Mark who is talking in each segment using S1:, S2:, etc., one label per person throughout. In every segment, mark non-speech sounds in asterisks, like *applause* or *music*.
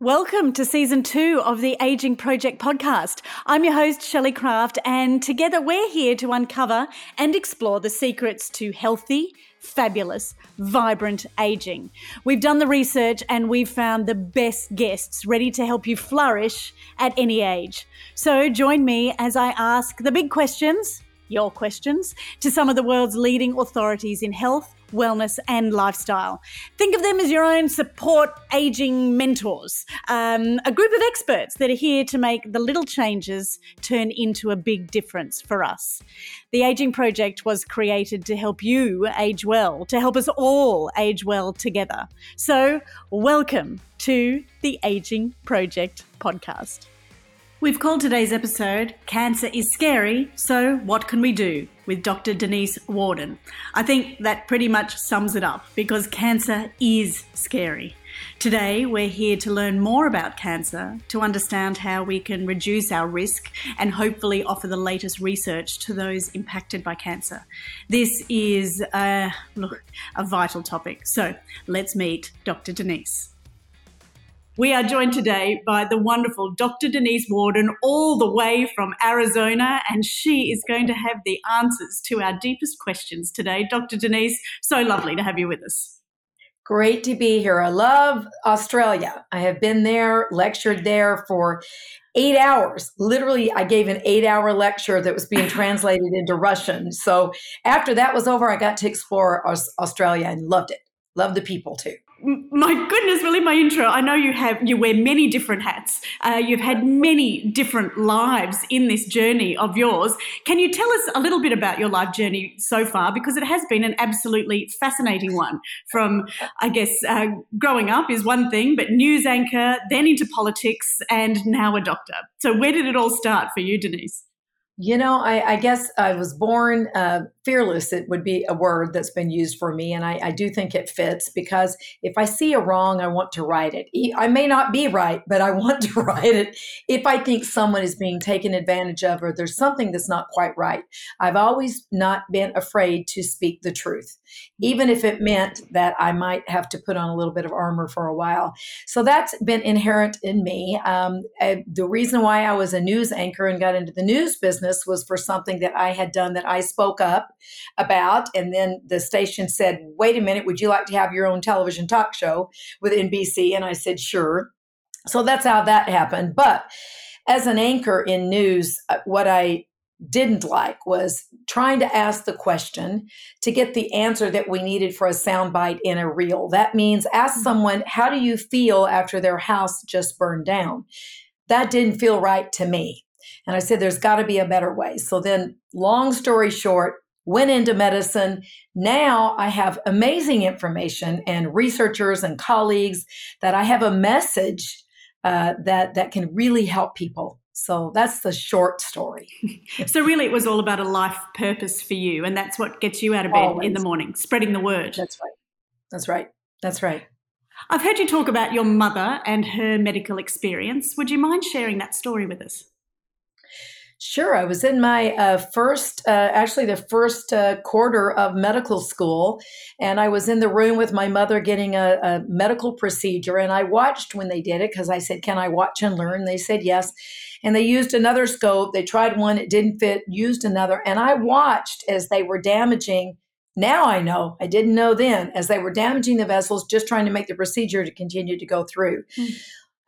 S1: Welcome to season two of the Aging Project podcast. I'm your host, Shelley Craft, and together we're here to uncover and explore the secrets to healthy, fabulous, vibrant aging. We've done the research and we've found the best guests ready to help you flourish at any age. So join me as I ask the big questions, your questions, to some of the world's leading authorities in health wellness, and lifestyle. Think of them as your own support aging mentors, um, a group of experts that are here to make the little changes turn into a big difference for us. The Aging Project was created to help you age well, to help us all age well together. So, welcome to the Aging Project podcast. We've called today's episode Cancer is Scary, so what can we do? with Dr. Donese Worden. I think that pretty much sums it up because cancer is scary. Today, we're here to learn more about cancer, to understand how we can reduce our risk, and hopefully offer the latest research to those impacted by cancer. This is, uh, look, a vital topic. So let's meet Dr. Donese. We are joined today by the wonderful Dr. Donese Worden, all the way from Arizona, and she is going to have the answers to our deepest questions today. Dr. Donese, so lovely to have you with us.
S2: Great to be here. I love Australia. I have been there, lectured there for eight hours. Literally, I gave an eight hour lecture that was being *laughs* translated into Russian. So after that was over, I got to explore Australia and loved it. Loved the people too
S1: my goodness, well, in my intro, I know you have you wear many different hats. Uh, you've had many different lives in this journey of yours. Can you tell us a little bit about your life journey so far? Because it has been an absolutely fascinating one. From, I guess, uh, growing up is one thing, but news anchor, then into politics, and now a doctor. So, where did it all start for you, Donese?
S2: You know, I, I, guess I was born uh, fearless. It would be a word that's been used for me. And I, I, do think it fits because if I see a wrong, I want to right it. I may not be right, but I want to *laughs* right it if I think someone is being taken advantage of or there's something that's not quite right. I've always not been afraid to speak the truth, even if it meant that I might have to put on a little bit of armor for a while. So that's been inherent in me. Um, the reason why I was a news anchor and got into the news business business was for something that I had done that I spoke up about. And then the station said, wait a minute, would you like to have your own television talk show with NBC? And I said, sure. So that's how that happened. But as an anchor in news, uh, what I didn't like was trying to ask the question to get the answer that we needed for a soundbite in a reel. That means ask mm-hmm. someone, how do you feel after their house just burned down? That didn't feel right to me. And I said, there's got to be a better way. So then, long story short, went into medicine. Now I have amazing information and researchers and colleagues that I have a message uh, that that can really help people. So that's the short story. *laughs*
S1: so really, it was all about a life purpose for you, and that's what gets you out of bed Always. in the morning, spreading the word.
S2: That's right. That's right. That's right.
S1: I've heard you talk about your mother and her medical experience. Would you mind sharing that story with us?
S2: Sure. I was in my uh, first, uh, actually, the first uh, quarter of medical school, and I was in the room with my mother getting a, a medical procedure. And I watched when they did it because I said, Can I watch and learn? They said yes. And they used another scope. They tried one, it didn't fit, used another. And I watched as they were damaging. Now I know, I didn't know then, as they were damaging the vessels, just trying to make the procedure to continue to go through. Mm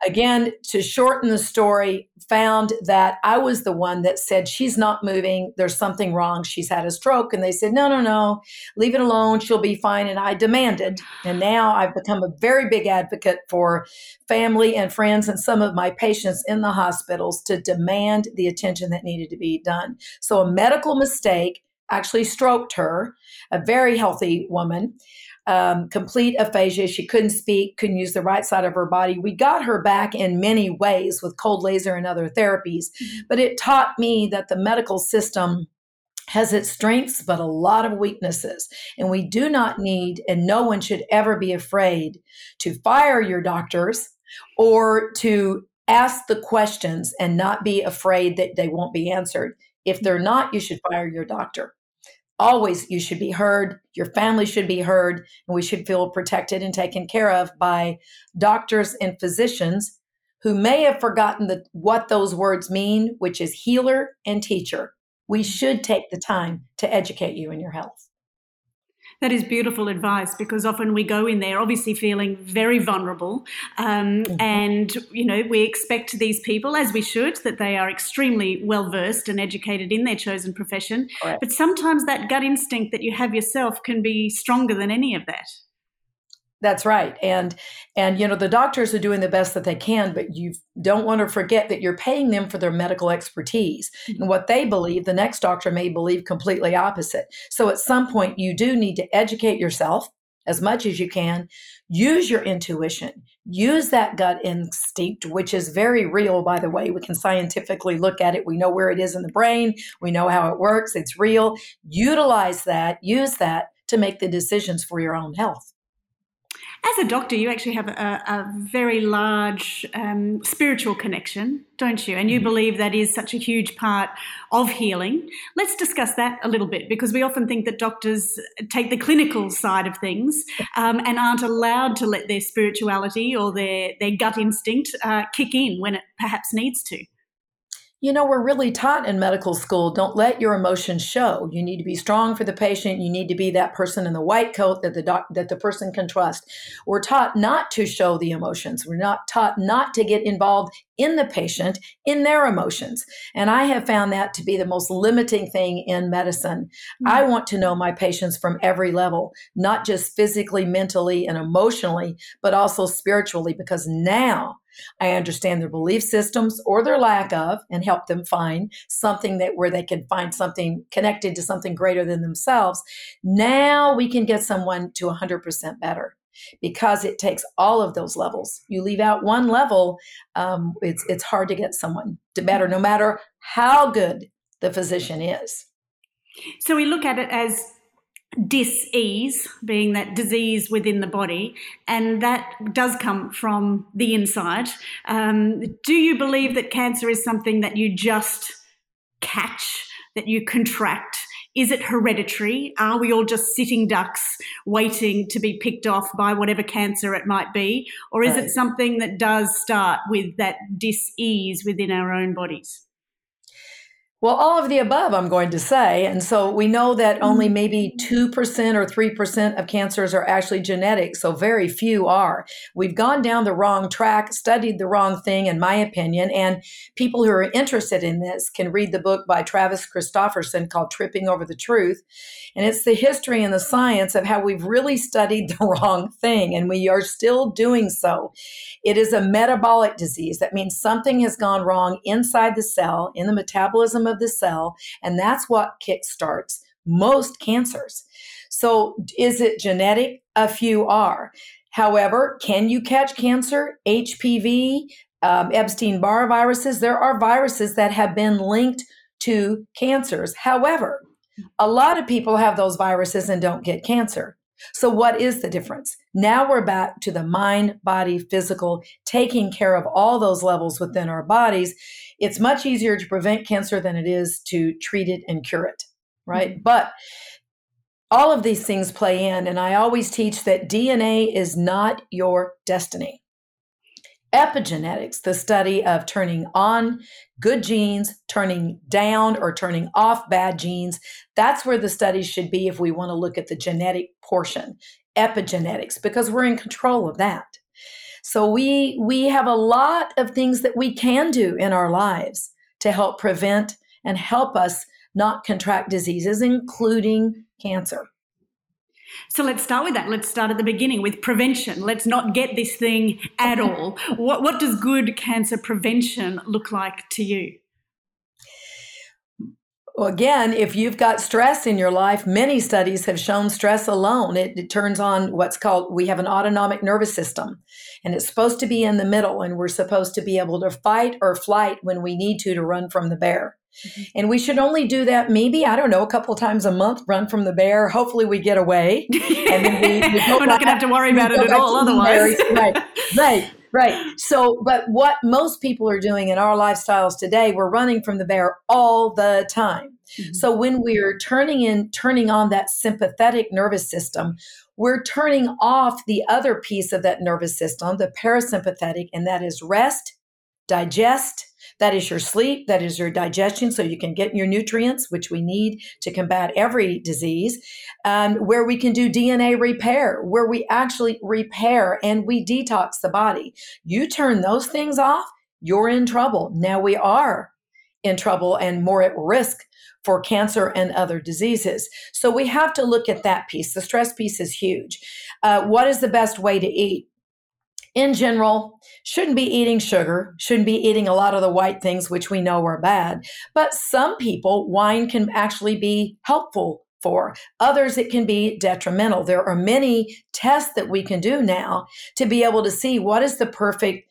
S2: again, to shorten the story, found that I was the one that said, She's not moving. There's something wrong. She's had a stroke. And they said, No, no, no, leave it alone. She'll be fine. And I demanded. And now I've become a very big advocate for family and friends and some of my patients in the hospitals to demand the attention that needed to be done. So a medical mistake actually stroked her, a very healthy woman um, complete aphasia. She couldn't speak, couldn't use the right side of her body. We got her back in many ways with cold laser and other therapies, mm-hmm. but it taught me that the medical system has its strengths, but a lot of weaknesses. And we do not need, and no one should ever be afraid to fire your doctors or to ask the questions and not be afraid that they won't be answered. If they're not, you should fire your doctor always you should be heard your family should be heard and we should feel protected and taken care of by doctors and physicians who may have forgotten the, what those words mean, which is healer and teacher. We should take the time to educate you in your health.
S1: That is beautiful advice because often we go in there obviously feeling very vulnerable. Um, mm-hmm. And, you know, we expect these people, as we should, that they are extremely well versed and educated in their chosen profession. Right. But sometimes that gut instinct that you have yourself can be stronger than any of that.
S2: That's right. And and you know the doctors are doing the best that they can, but you don't want to forget that you're paying them for their medical expertise. Mm-hmm. And what they believe, the next doctor may believe completely opposite. So at some point you do need to educate yourself as much as you can. Use your intuition. Use that gut instinct, which is very real, by the way. We can scientifically look at it. We know where it is in the brain. We know how it works. It's real. Utilize that. Use that to make the decisions for your own health.
S1: As a doctor, you actually have a, a very large um, spiritual connection, don't you? And you mm-hmm. believe that is such a huge part of healing. Let's discuss that a little bit because we often think that doctors take the clinical side of things um, and aren't allowed to let their spirituality or their, their gut instinct uh, kick in when it perhaps needs to
S2: you know, we're really taught in medical school don't let your emotions show. You need to be strong for the patient. You need to be that person in the white coat that the doc, that the person can trust. We're taught not to show the emotions. We're not taught not to get involved in the patient in their emotions. And I have found that to be the most limiting thing in medicine. Mm-hmm. I want to know my patients from every level, not just physically, mentally, and emotionally, but also spiritually, because now I understand their belief systems or their lack of and help them find something that where they can find something connected to something greater than themselves. Now we can get someone to 100% better because it takes all of those levels. You leave out one level, um, it's it's hard to get someone to better, no matter how good the physician is.
S1: So we look at it as dis-ease being that disease within the body and that does come from the inside. Um, do you believe that cancer is something that you just catch that you contract? Is it hereditary? Are we all just sitting ducks waiting to be picked off by whatever cancer it might be? Or is right. it something that does start with that dis-ease within our own bodies
S2: well, all of the above, I'm going to say. And so we know that only mm-hmm. maybe 2% or 3% of cancers are actually genetic. So very few are. We've gone down the wrong track, studied the wrong thing, in my opinion. And people who are interested in this can read the book by Travis Christofferson called Tripping Over the Truth. And it's the history and the science of how we've really studied the *laughs* wrong thing. And we are still doing so. It is a metabolic disease. That means something has gone wrong inside the cell, in the metabolism of the cell, and that's what kickstarts most cancers. So, is it genetic? A few are. However, can you catch cancer? HPV, um, Epstein Barr viruses, there are viruses that have been linked to cancers. However, a lot of people have those viruses and don't get cancer. So, what is the difference? Now we're back to the mind, body, physical, taking care of all those levels within our bodies. It's much easier to prevent cancer than it is to treat it and cure it, right? Mm-hmm. But all of these things play in. And I always teach that DNA is not your destiny. Epigenetics, the study of turning on good genes, turning down or turning off bad genes, that's where the studies should be if we want to look at the genetic portion, epigenetics, because we're in control of that. So we we have a lot of things that we can do in our lives to help prevent and help us not contract diseases including cancer.
S1: So let's start with that. Let's start at the beginning with prevention. Let's not get this thing at all. what, what does good cancer prevention look like to you?
S2: Well, again, if you've got stress in your life, many studies have shown stress alone. It, it, turns on what's called, we have an autonomic nervous system, and it's supposed to be in the middle, and we're supposed to be able to fight or flight when we need to to run from the bear. Mm-hmm. And we should only do that maybe, I don't know, a couple times a month, run from the bear. Hopefully we get away. *laughs*
S1: and then we, we We're not going to have to worry about it at all otherwise.
S2: right, right, *laughs* right. So, but what most people are doing in our lifestyles today, we're running from the bear all the time. Mm-hmm. So when we're turning in, turning on that sympathetic nervous system, we're turning off the other piece of that nervous system, the parasympathetic, and that is rest digest, that is your sleep, that is your digestion, so you can get your nutrients, which we need to combat every disease. Um, where we can do DNA repair, where we actually repair and we detox the body. You turn those things off, you're in trouble. Now we are in trouble and more at risk for cancer and other diseases. So we have to look at that piece. The stress piece is huge. Uh, what is the best way to eat? In general, shouldn't be eating sugar, shouldn't be eating a lot of the white things, which we know are bad. But some people, wine can actually be helpful for. Others, it can be detrimental. There are many tests that we can do now to be able to see what is the perfect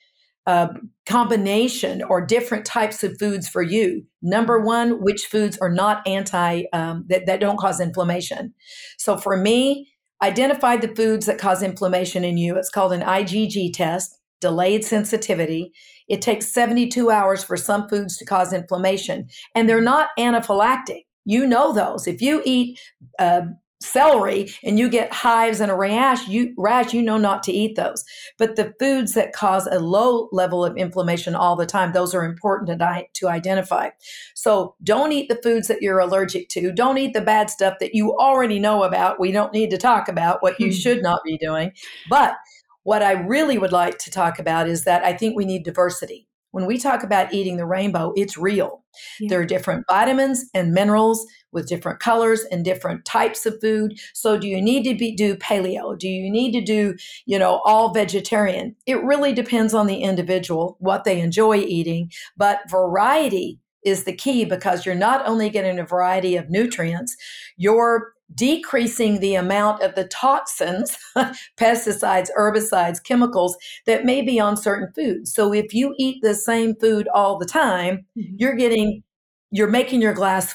S2: uh, combination or different types of foods for you. Number one, which foods are not anti, um, that, that don't cause inflammation. So for me, identify the foods that cause inflammation in you. It's called an IgG test, delayed sensitivity. It takes 72 hours for some foods to cause inflammation, and they're not anaphylactic. You know those. If you eat uh, celery and you get hives and a rash, you rash, you know not to eat those. But the foods that cause a low level of inflammation all the time, those are important to, to identify. So don't eat the foods that you're allergic to. Don't eat the bad stuff that you already know about. We don't need to talk about what you hmm. should not be doing. But what I really would like to talk about is that I think we need diversity. When we talk about eating the rainbow, it's real. Yeah. There are different vitamins and minerals with different colors and different types of food. So do you need to be do paleo? Do you need to do, you know, all vegetarian? It really depends on the individual, what they enjoy eating, but variety is the key because you're not only getting a variety of nutrients, you're decreasing the amount of the toxins, *laughs* pesticides, herbicides, chemicals that may be on certain foods. So if you eat the same food all the time, mm-hmm. you're getting you're making your glass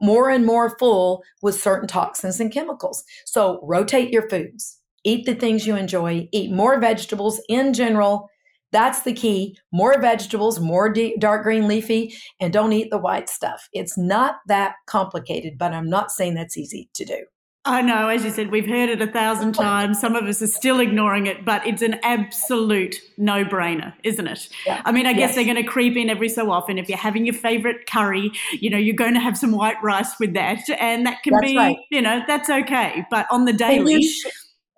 S2: more and more full with certain toxins and chemicals. So rotate your foods. Eat the things you enjoy, eat more vegetables in general. That's the key. More vegetables, more deep, dark green leafy, and don't eat the white stuff. It's not that complicated, but I'm not saying that's easy to do.
S1: I know, as you said, we've heard it a thousand times. Some of us are still ignoring it, but it's an absolute no brainer, isn't it? Yeah. I mean, I guess yes. they're going to creep in every so often. If you're having your favorite curry, you know, you're going to have some white rice with that. And that can that's be, right. you know, that's okay. But on the daily.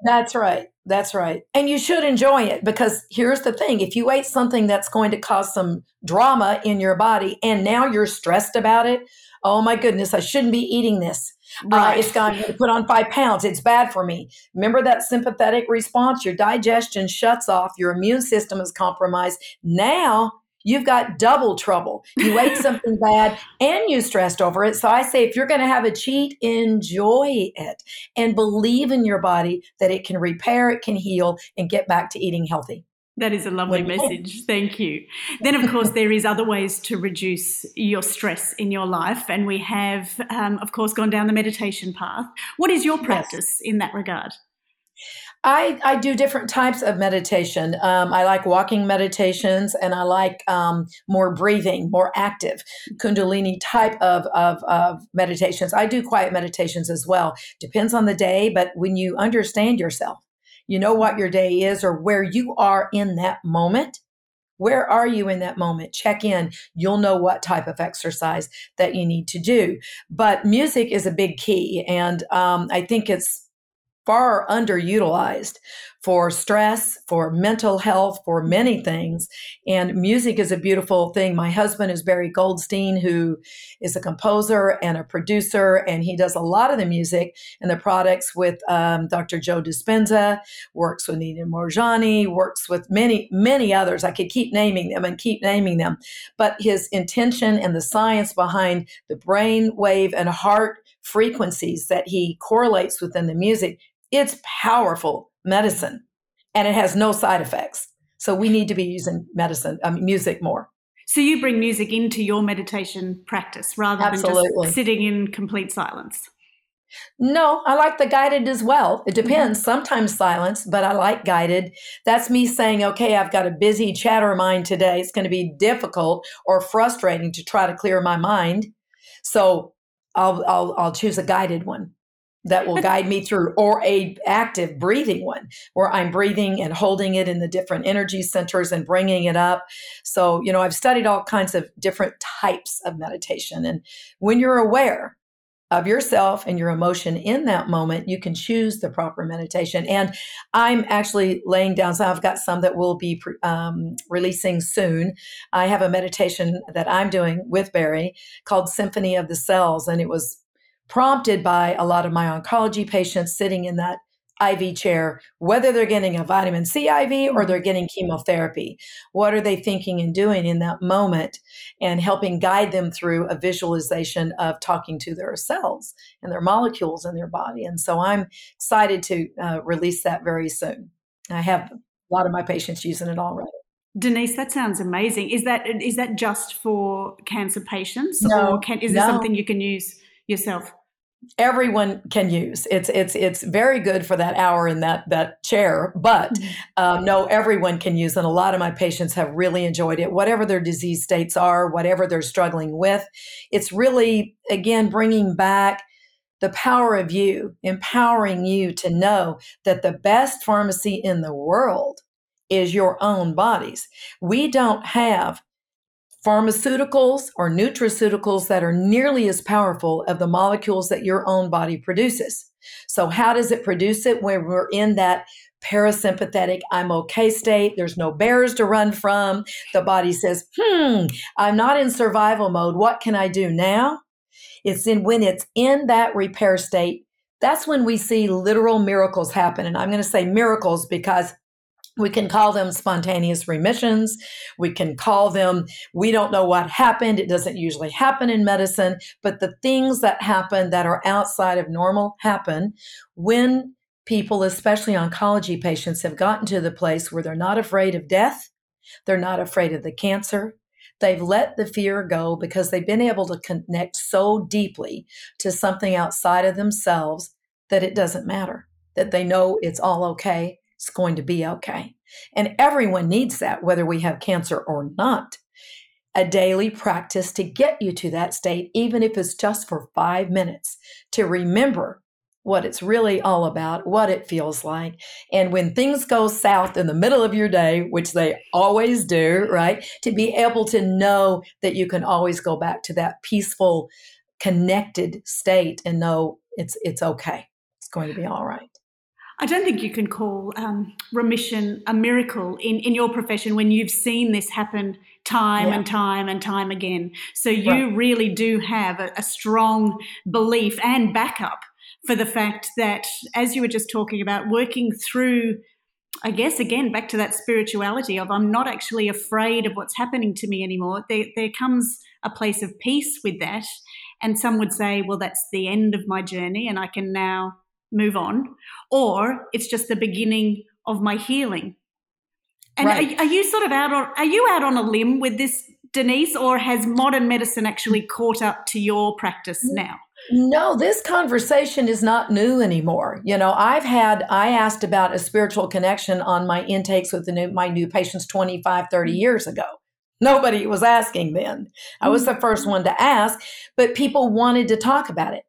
S2: That's right. That's right. And you should enjoy it because here's the thing if you ate something that's going to cause some drama in your body and now you're stressed about it, oh my goodness, I shouldn't be eating this Right. Uh, it's going to put on five pounds. It's bad for me. Remember that sympathetic response? Your digestion shuts off. Your immune system is compromised. Now you've got double trouble. You ate *laughs* something bad and you stressed over it. So I say, if you're going to have a cheat, enjoy it and believe in your body that it can repair, it can heal, and get back to eating healthy.
S1: That is a lovely message. Thank you. Then, of course, there is other ways to reduce your stress in your life, and we have, um, of course, gone down the meditation path. What is your practice yes. in that regard?
S2: I, I do different types of meditation. Um, I like walking meditations, and I like um, more breathing, more active Kundalini type of, of, of meditations. I do quiet meditations as well. Depends on the day, but when you understand yourself you know what your day is or where you are in that moment. Where are you in that moment? Check in. You'll know what type of exercise that you need to do. But music is a big key. And um, I think it's far underutilized for stress, for mental health, for many things. And music is a beautiful thing. My husband is Barry Goldstein, who is a composer and a producer, and he does a lot of the music and the products with um, Dr. Joe Dispenza, works with Anita Moorjani, works with many, many others. I could keep naming them and keep naming them. But his intention and the science behind the brain wave and heart frequencies that he correlates within the music, it's powerful medicine and it has no side effects. So we need to be using medicine, mean, music more.
S1: So you bring music into your meditation practice rather Absolutely. than just sitting in complete silence.
S2: No, I like the guided as well. It mm-hmm. depends. Mm-hmm. Sometimes silence, but I like guided. That's me saying, okay, I've got a busy chatter mind today. It's going to be difficult or frustrating to try to clear my mind. So I'll I'll, I'll choose a guided one that will *laughs* guide me through or a active breathing one where i'm breathing and holding it in the different energy centers and bringing it up so you know i've studied all kinds of different types of meditation and when you're aware of yourself and your emotion in that moment, you can choose the proper meditation. And I'm actually laying down, so I've got some that will be um, releasing soon. I have a meditation that I'm doing with Barry called Symphony of the Cells, and it was prompted by a lot of my oncology patients sitting in that IV chair, whether they're getting a vitamin C IV or they're getting chemotherapy. What are they thinking and doing in that moment and helping guide them through a visualization of talking to their cells and their molecules in their body. And so I'm excited to uh, release that very soon. I have a lot of my patients using it already.
S1: Donese, that sounds amazing. Is that is that just for cancer patients,
S2: no,
S1: or can, is no. something you can use yourself?
S2: everyone can use it's it's it's very good for that hour in that that chair but mm-hmm. um, no everyone can use and a lot of my patients have really enjoyed it whatever their disease states are whatever they're struggling with it's really again bringing back the power of you empowering you to know that the best pharmacy in the world is your own bodies we don't have pharmaceuticals or nutraceuticals that are nearly as powerful of the molecules that your own body produces. So, how does it produce it when we're in that parasympathetic, I'm okay state? There's no bears to run from. The body says, hmm, I'm not in survival mode. What can I do now? It's in when it's in that repair state. That's when we see literal miracles happen. And I'm going to say miracles because we can call them spontaneous remissions. We can call them, we don't know what happened. It doesn't usually happen in medicine, but the things that happen that are outside of normal happen when people, especially oncology patients, have gotten to the place where they're not afraid of death. They're not afraid of the cancer. They've let the fear go because they've been able to connect so deeply to something outside of themselves that it doesn't matter, that they know it's all okay it's going to be okay. And everyone needs that, whether we have cancer or not. A daily practice to get you to that state, even if it's just for five minutes, to remember what it's really all about, what it feels like. And when things go south in the middle of your day, which they always do, right? To be able to know that you can always go back to that peaceful, connected state and know it's it's okay. It's going to be all right.
S1: I don't think you can call um, remission a miracle in, in your profession when you've seen this happen time yeah. and time and time again. So you right. really do have a, a strong belief and backup for the fact that, as you were just talking about, working through I guess again back to that spirituality of I'm not actually afraid of what's happening to me anymore. There, there comes a place of peace with that, and some would say, well, that's the end of my journey, and I can now move on, or it's just the beginning of my healing. And right. are, are, you sort of out on are you out on a limb with this, Donese, or has modern medicine actually caught up to your practice now?
S2: No, this conversation is not new anymore. You know, I've had, I asked about a spiritual connection on my intakes with new, my new patients 25, 30 mm-hmm. years ago. Nobody was asking then. I was the first mm-hmm. one to ask, but people wanted to talk about it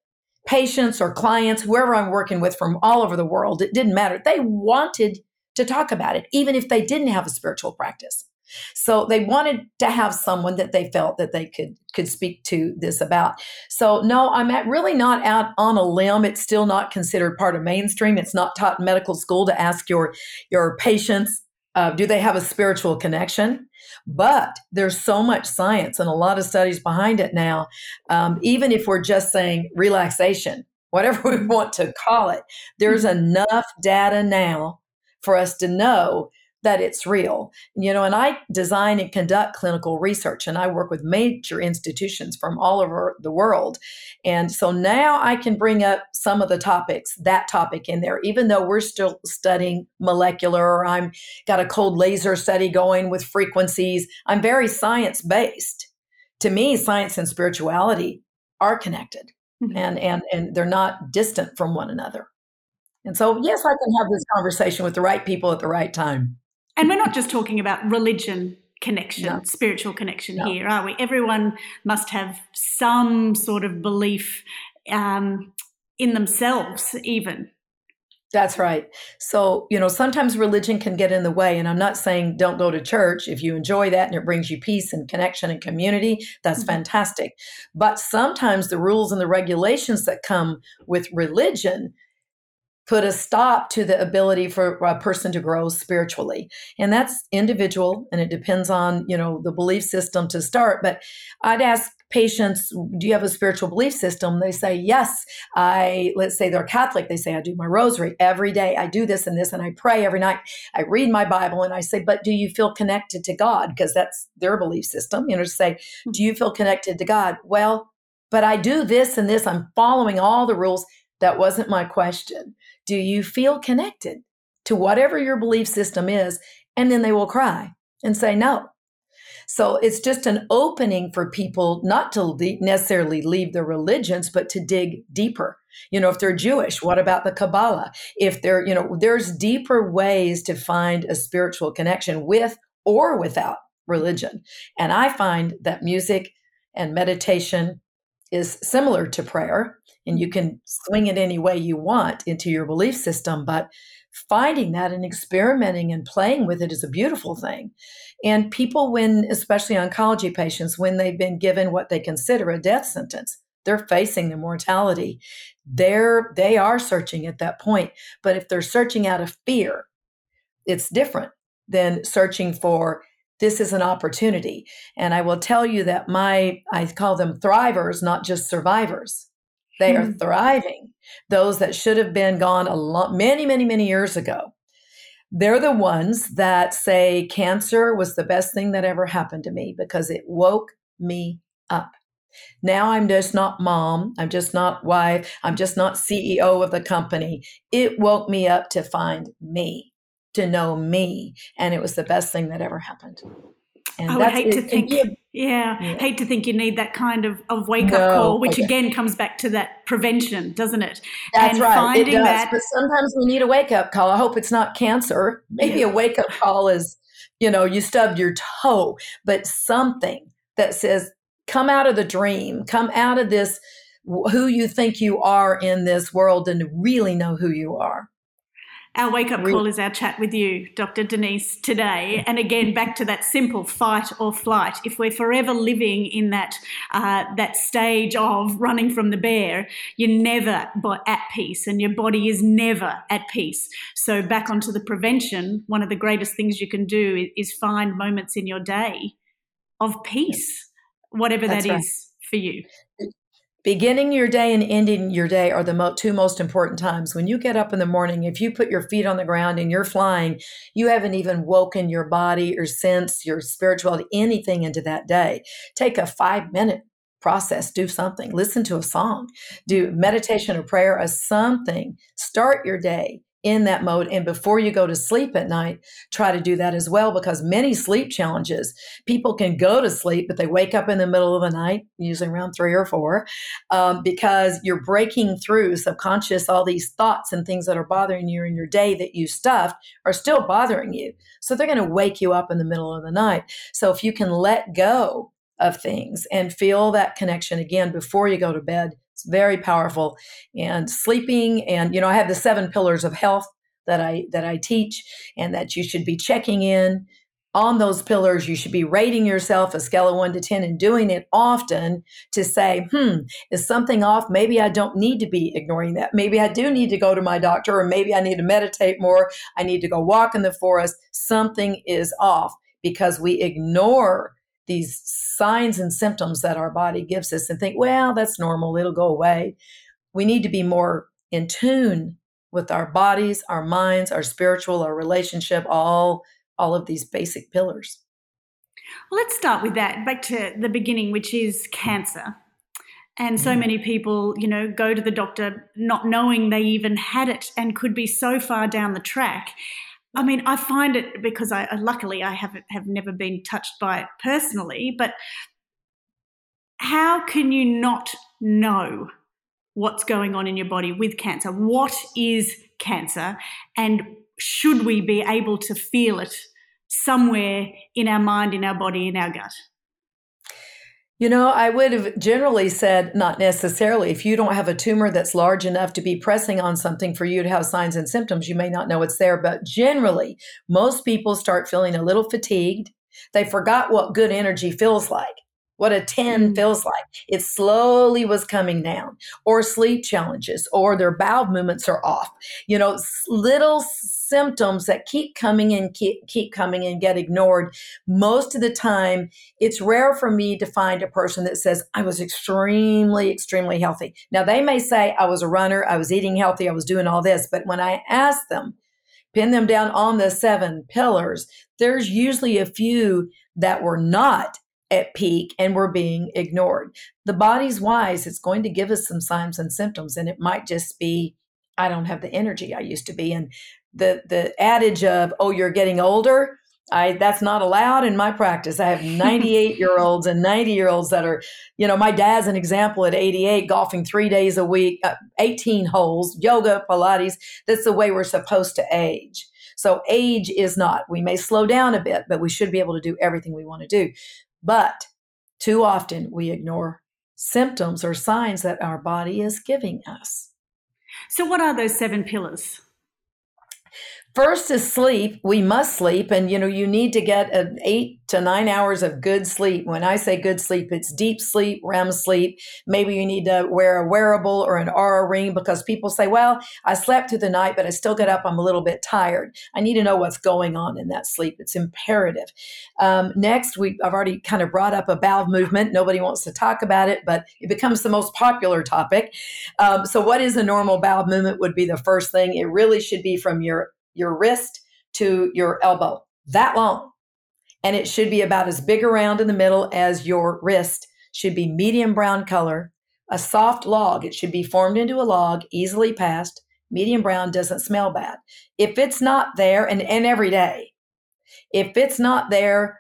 S2: patients or clients, whoever I'm working with from all over the world, it didn't matter. They wanted to talk about it, even if they didn't have a spiritual practice. So they wanted to have someone that they felt that they could could speak to this about. So no, I'm at really not out on a limb. It's still not considered part of mainstream. It's not taught in medical school to ask your your patients uh, do they have a spiritual connection? But there's so much science and a lot of studies behind it now. Um, even if we're just saying relaxation, whatever *laughs* we want to call it, there's mm-hmm. enough data now for us to know that it's real. You know, and I design and conduct clinical research and I work with major institutions from all over the world. And so now I can bring up some of the topics, that topic in there, even though we're still studying molecular or I'm got a cold laser study going with frequencies. I'm very science based. To me, science and spirituality are connected mm-hmm. and, and, and they're not distant from one another. And so, yes, I can have this conversation with the right people at the right time.
S1: And we're not just talking about religion connection, no. spiritual connection no. here, are we? Everyone must have some sort of belief um, in themselves, even.
S2: That's right. So, you know, sometimes religion can get in the way. And I'm not saying don't go to church. If you enjoy that and it brings you peace and connection and community, that's mm-hmm. fantastic. But sometimes the rules and the regulations that come with religion put a stop to the ability for a person to grow spiritually and that's individual and it depends on you know the belief system to start but i'd ask patients, do you have a spiritual belief system? They say, yes. I, let's say they're Catholic. They say, I do my rosary every day. I do this and this, and I pray every night. I read my Bible and I say, but do you feel connected to God? Because that's their belief system. You know, to say, hmm. do you feel connected to God? Well, but I do this and this. I'm following all the rules. That wasn't my question. Do you feel connected to whatever your belief system is? And then they will cry and say, no, so it's just an opening for people not to le- necessarily leave their religions, but to dig deeper. You know, if they're Jewish, what about the Kabbalah? If they're, you know, there's deeper ways to find a spiritual connection with or without religion. And I find that music and meditation is similar to prayer, and you can swing it any way you want into your belief system, but finding that and experimenting and playing with it is a beautiful thing. And people, when, especially oncology patients, when they've been given what they consider a death sentence, they're facing the mortality. They're, they are searching at that point. But if they're searching out of fear, it's different than searching for this is an opportunity. And I will tell you that my, I call them thrivers, not just survivors. They are hmm. thriving. Those that should have been gone a lot, many, many, many years ago. They're the ones that say cancer was the best thing that ever happened to me because it woke me up. Now I'm just not mom. I'm just not wife. I'm just not CEO of the company. It woke me up to find me, to know me. And it was the best thing that ever happened.
S1: And I would hate to think, yeah, yeah, hate to think you need that kind of, of wake up call, which okay. again comes back to that prevention, doesn't it?
S2: That's and right, it does. That, but sometimes we need a wake up call. I hope it's not cancer. Maybe yeah. a wake up call is, you know, you stubbed your toe, but something that says, come out of the dream, come out of this, who you think you are in this world, and really know who you are.
S1: Our wake up call is our chat with you, Dr. Donese, today. And again, back to that simple fight or flight. If we're forever living in that uh, that stage of running from the bear, you're never at peace, and your body is never at peace. So back onto the prevention. One of the greatest things you can do is find moments in your day of peace, whatever That's that right. is for you.
S2: Beginning your day and ending your day are the mo- two most important times. When you get up in the morning, if you put your feet on the ground and you're flying, you haven't even woken your body or sense your spirituality, anything into that day. Take a five minute process, do something, listen to a song, do meditation or prayer, or something. Start your day in that mode. And before you go to sleep at night, try to do that as well because many sleep challenges, people can go to sleep, but they wake up in the middle of the night, usually around three or four, um, because you're breaking through subconscious, all these thoughts and things that are bothering you in your day that you stuffed are still bothering you. So they're going to wake you up in the middle of the night. So if you can let go of things and feel that connection again before you go to bed, it's very powerful. And sleeping, and you know, I have the seven pillars of health that I that I teach, and that you should be checking in on those pillars. You should be rating yourself a scale of one to ten and doing it often to say, hmm, is something off? Maybe I don't need to be ignoring that. Maybe I do need to go to my doctor, or maybe I need to meditate more. I need to go walk in the forest. Something is off because we ignore these signs and symptoms that our body gives us and think, well, that's normal, it'll go away. We need to be more in tune with our bodies, our minds, our spiritual, our relationship, all all of these basic pillars.
S1: Well, let's start with that. Back to the beginning, which is cancer. And so mm. many people, you know, go to the doctor not knowing they even had it and could be so far down the track. I mean, I find it because I uh, luckily I have have never been touched by it personally, but how can you not know what's going on in your body with cancer? What is cancer, and should we be able to feel it somewhere in our mind, in our body, in our gut?
S2: You know, I would have generally said not necessarily. If you don't have a tumor that's large enough to be pressing on something for you to have signs and symptoms, you may not know it's there. But generally, most people start feeling a little fatigued. They forgot what good energy feels like what a 10 mm. feels like. It slowly was coming down, or sleep challenges, or their bowel movements are off. You know, little symptoms that keep coming and keep, keep coming and get ignored. Most of the time, it's rare for me to find a person that says, I was extremely, extremely healthy. Now, they may say, I was a runner, I was eating healthy, I was doing all this. But when I ask them, pin them down on the seven pillars, there's usually a few that were not at peak and we're being ignored. The body's wise, it's going to give us some signs and symptoms, and it might just be, I don't have the energy I used to be. And the the adage of, oh, you're getting older, I that's not allowed in my practice. I have *laughs* 98 year olds and 90 year olds that are, you know, my dad's an example at 88, golfing three days a week, uh, 18 holes, yoga, Pilates. That's the way we're supposed to age. So age is not. We may slow down a bit, but we should be able to do everything we want to do. But too often we ignore symptoms or signs that our body is giving us.
S1: So, what are those seven pillars?
S2: First is sleep. We must sleep, and you know you need to get an eight to nine hours of good sleep. When I say good sleep, it's deep sleep, REM sleep. Maybe you need to wear a wearable or an Oura ring because people say, "Well, I slept through the night, but I still get up. I'm a little bit tired." I need to know what's going on in that sleep. It's imperative. Um, next, we I've already kind of brought up a bowel movement. Nobody wants to talk about it, but it becomes the most popular topic. Um, so, what is a normal bowel movement? Would be the first thing. It really should be from your your wrist to your elbow, that long. And it should be about as big around in the middle as your wrist, should be medium brown color, a soft log. It should be formed into a log, easily passed. Medium brown doesn't smell bad. If it's not there, and, and every day, if it's not there,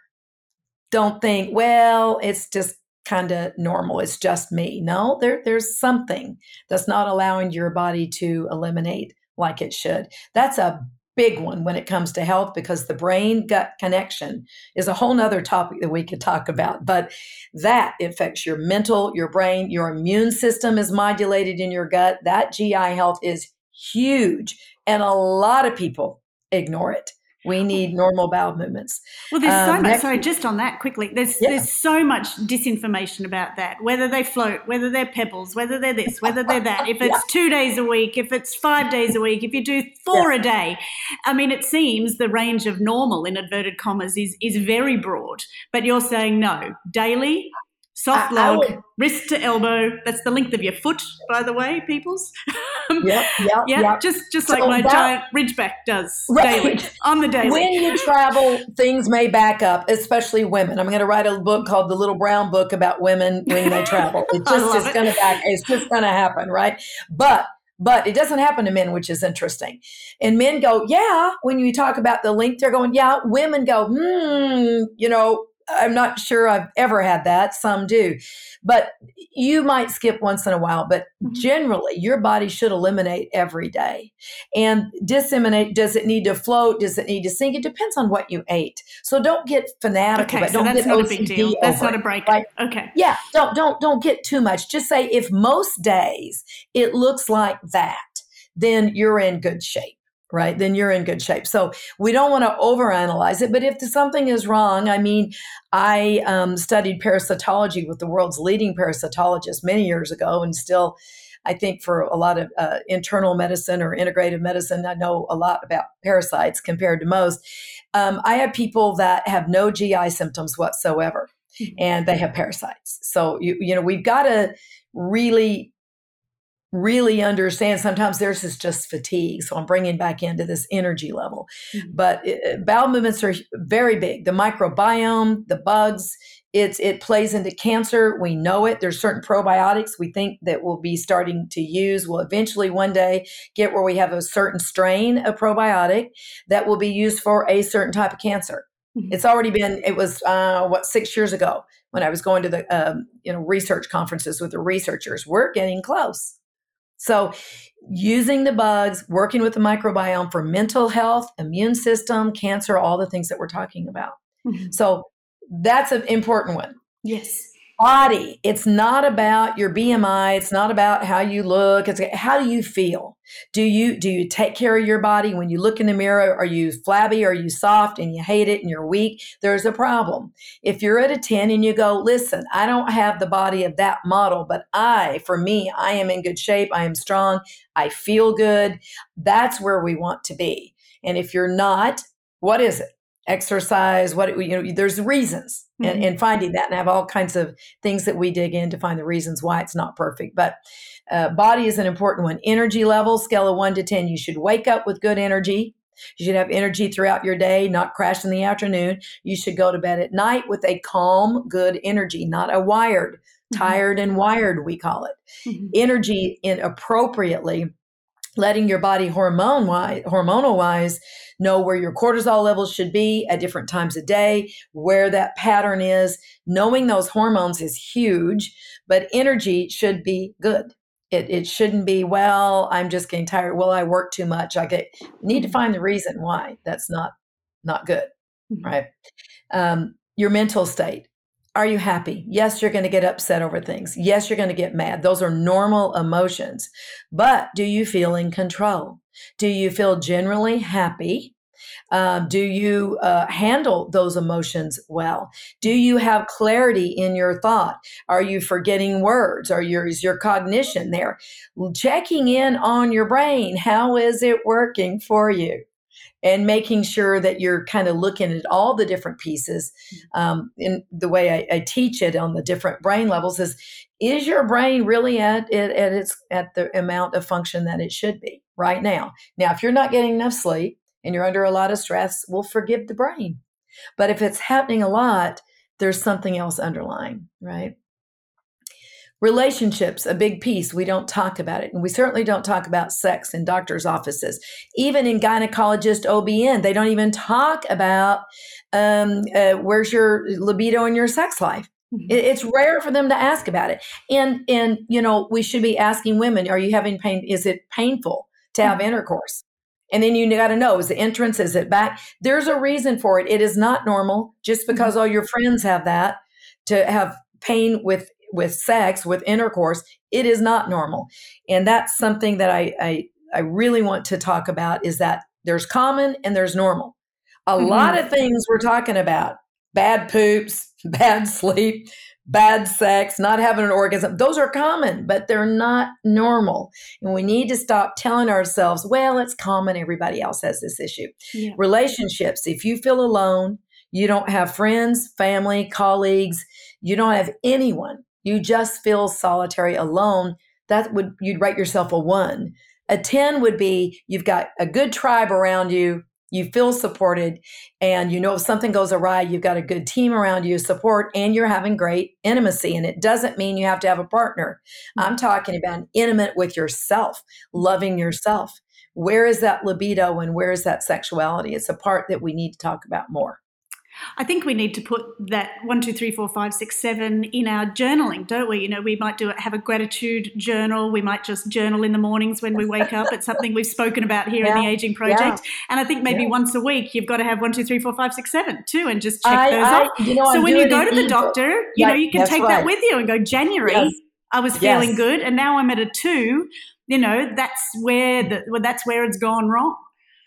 S2: don't think, well, it's just kind of normal. It's just me. No, there, there's something that's not allowing your body to eliminate like it should. That's a big one when it comes to health because the brain gut connection is a whole nother topic that we could talk about but that affects your mental your brain your immune system is modulated in your gut. That gi health is huge and a lot of people ignore it we need normal bowel movements.
S1: Well, there's um, so much. Sorry, just on that quickly. There's yeah. there's so much disinformation about that. Whether they float, whether they're pebbles, whether they're this, whether they're that. If *laughs* it's yeah. two days a week, if it's five days a week, if you do four yeah. a day. I mean, it seems the range of normal in inverted commas is is very broad. But you're saying no, daily soft log, would, wrist to elbow. That's the length of your foot, by the way, peoples. *laughs*
S2: yeah, yeah,
S1: yeah. Just just so like my that, giant ridgeback does right. daily on the daily.
S2: When you travel, things may back up, especially women. I'm going to write a book called The Little Brown Book about women when they travel. *laughs* It just is going to back. It's just going to happen, right? But but it doesn't happen to men, which is interesting. And men go, yeah, when you talk about the length, they're going, yeah. Women go, hmm, you know, I'm not sure I've ever had that. Some do. But you might skip once in a while, but mm-hmm. generally your body should eliminate every day. And disseminate, does it need to float? Does it need to sink? It depends on what you ate. So don't get fanatical.
S1: Okay, so
S2: don't
S1: that's not OCD a big deal. That's not a break. Right? Okay.
S2: Yeah. Don't don't don't get too much. Just say if most days it looks like that, then you're in good shape right? Then you're in good shape. So we don't want to overanalyze it but if something is wrong i mean i um, studied parasitology with the world's leading parasitologist many years ago and still i think for a lot of uh, internal medicine or integrative medicine i know a lot about parasites compared to most. Um, i have people that have no gi symptoms whatsoever mm-hmm. and they have parasites. So you, you know we've got to really really understand sometimes theirs is just fatigue so i'm bringing back into this energy level. Mm-hmm. but it, bowel movements are very big. The microbiome the bugs it's it plays into cancer. We know it. There's certain probiotics we think that we'll be starting to use we'll eventually one day get where we have a certain strain of probiotic that will be used for a certain type of cancer. Mm-hmm. it's already been it was uh, what six years ago when i was going to the um, you know research conferences with the researchers. We're getting close so, using the bugs, working with the microbiome for mental health, immune system, cancer, all the things that we're talking about. Mm-hmm. So, that's an important one.
S1: Yes.
S2: Body. It's not about your BMI. It's not about how you look. It's how do you feel? Do you do you take care of your body when you look in the mirror? Are you flabby? Are you soft and you hate it and you're weak? There's a problem. If you're at a 10 and you go, listen, I don't have the body of that model, but I, for me, I am in good shape. I am strong. I feel good. That's where we want to be. And if you're not, what is it? Exercise what you know there's reasons mm-hmm. and, and finding that and have all kinds of things that we dig in to find the reasons why it's not perfect but uh, body is an important one energy level scale of 1 to 10 you should wake up with good energy you should have energy throughout your day not crash in the afternoon you should go to bed at night with a calm good energy not a wired mm-hmm. tired and wired we call it mm-hmm. energy in appropriately letting your body hormone wise hormonal wise know where your cortisol levels should be at different times a day, where that pattern is. Knowing those hormones is huge, but energy should be good. It, it shouldn't be, well, I'm just getting tired. Well, I work too much. I get need to find the reason why that's not not good. Mm-hmm. Right. Um, your mental state. Are you happy? Yes, you're going to get upset over things. Yes, you're going to get mad. Those are normal emotions. But do you feel in control? Do you feel generally happy? Um, do you uh, handle those emotions well? Do you have clarity in your thought? Are you forgetting words? Are your is your cognition there? Checking in on your brain. How is it working for you? And making sure that you're kind of looking at all the different pieces. Mm-hmm. um, in the way I, I, teach it on the different brain levels is is your brain really at, at, at its at the amount of function that it should be right now? Now if you're not getting enough sleep and you're under a lot of stress we'll forgive the brain. But if it's happening a lot there's something else underlying right Relationships, a big piece. We don't talk about it. And we certainly don't talk about sex in doctors' offices. Even in gynecologist OBN, they don't even talk about um, uh, where's your libido in your sex life. Mm-hmm. It's rare for them to ask about it. And, and, you know, we should be asking women, are you having pain? Is it painful to have mm-hmm. intercourse? And then you got to know is the entrance, is it back? There's a reason for it. It is not normal just because mm-hmm. all your friends have that to have pain with with sex, with intercourse, it is not normal. And that's something that I, I, I really want to talk about is that there's common and there's normal. A mm-hmm. lot of things we're talking about bad poops, *laughs* bad sleep, bad sex, not having an orgasm, those are common, but they're not normal. And we need to stop telling ourselves, well, it's common. Everybody else has this issue. Yeah. Relationships, if you feel alone, you don't have friends, family, colleagues, you don't have anyone you just feel solitary alone, that would you'd write yourself a 1. A 10 would be you've got a good tribe around you, you feel supported and you know if something goes awry you've got a good team around you support and you're having great intimacy and it doesn't mean you have to have a partner. I'm talking about intimate with yourself loving yourself. Where is that libido and where is that sexuality? It's a part that we need to talk about more
S1: I think we need to put that one, two, three, four, five, six, seven in our journaling, don't we? You know, we might do it, have a gratitude journal. We might just journal in the mornings when we wake up. It's something we've spoken about here yeah. in the *laughs* Aging Project. Yeah. And I think maybe yeah. once a week you've got to have one, two, three, four, five, six, seven too, and just check I, those I, off. You know, so I'm when you go to the doctor, you know, you can take right. that with you and go, January, yes. I was feeling yes. good, and now I'm at a two. You know, that's where the, well, that's where it's gone wrong.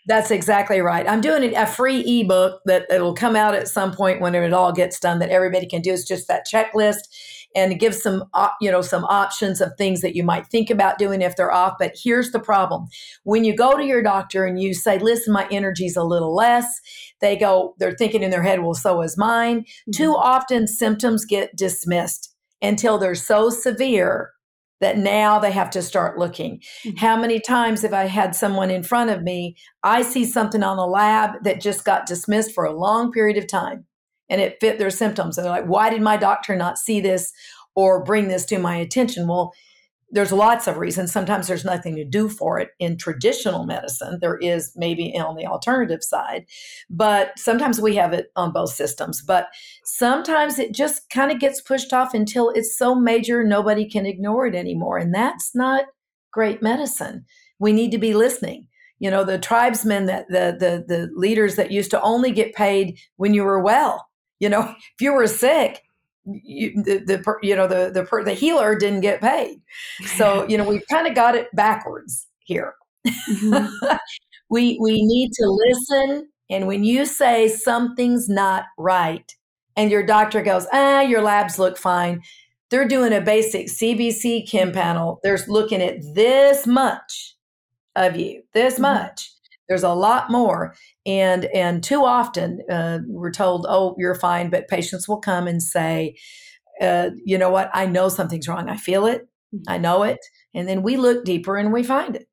S2: That's exactly right. I'm doing a free ebook that it'll come out at some point when it all gets done that everybody can do. It's just that checklist and it gives some you know some options of things that you might think about doing if they're off but here's the problem when you go to your doctor and you say listen my energy's a little less they go they're thinking in their head well so is mine mm-hmm. too often symptoms get dismissed until they're so severe that now they have to start looking. Mm-hmm. How many times have I had someone in front of me? I see something on the lab that just got dismissed for a long period of time and it fit their symptoms. And they're like, why did my doctor not see this or bring this to my attention? Well, there's lots of reasons. Sometimes there's nothing to do for it in traditional medicine. There is maybe on the alternative side, but sometimes we have it on both systems. But sometimes it just kind of gets pushed off until it's so major nobody can ignore it anymore. And that's not great medicine. We need to be listening. You know, the tribesmen that the the the leaders that used to only get paid when you were well. You know, *laughs* if you were sick, you, the, the you know the the the healer didn't get paid. So *laughs* you know we've kind of got it backwards here. Mm-hmm. *laughs* we we need to listen, and when you say something's not right, and your doctor goes, ah, your labs look fine. They're doing a basic CBC chem panel. They're looking at this much of you, this mm-hmm. much. There's a lot more, and and too often uh, we're told, "Oh, you're fine," but patients will come and say, uh, "You know what? I know something's wrong. I feel it. I mm-hmm. know it." And then we look deeper and we find it.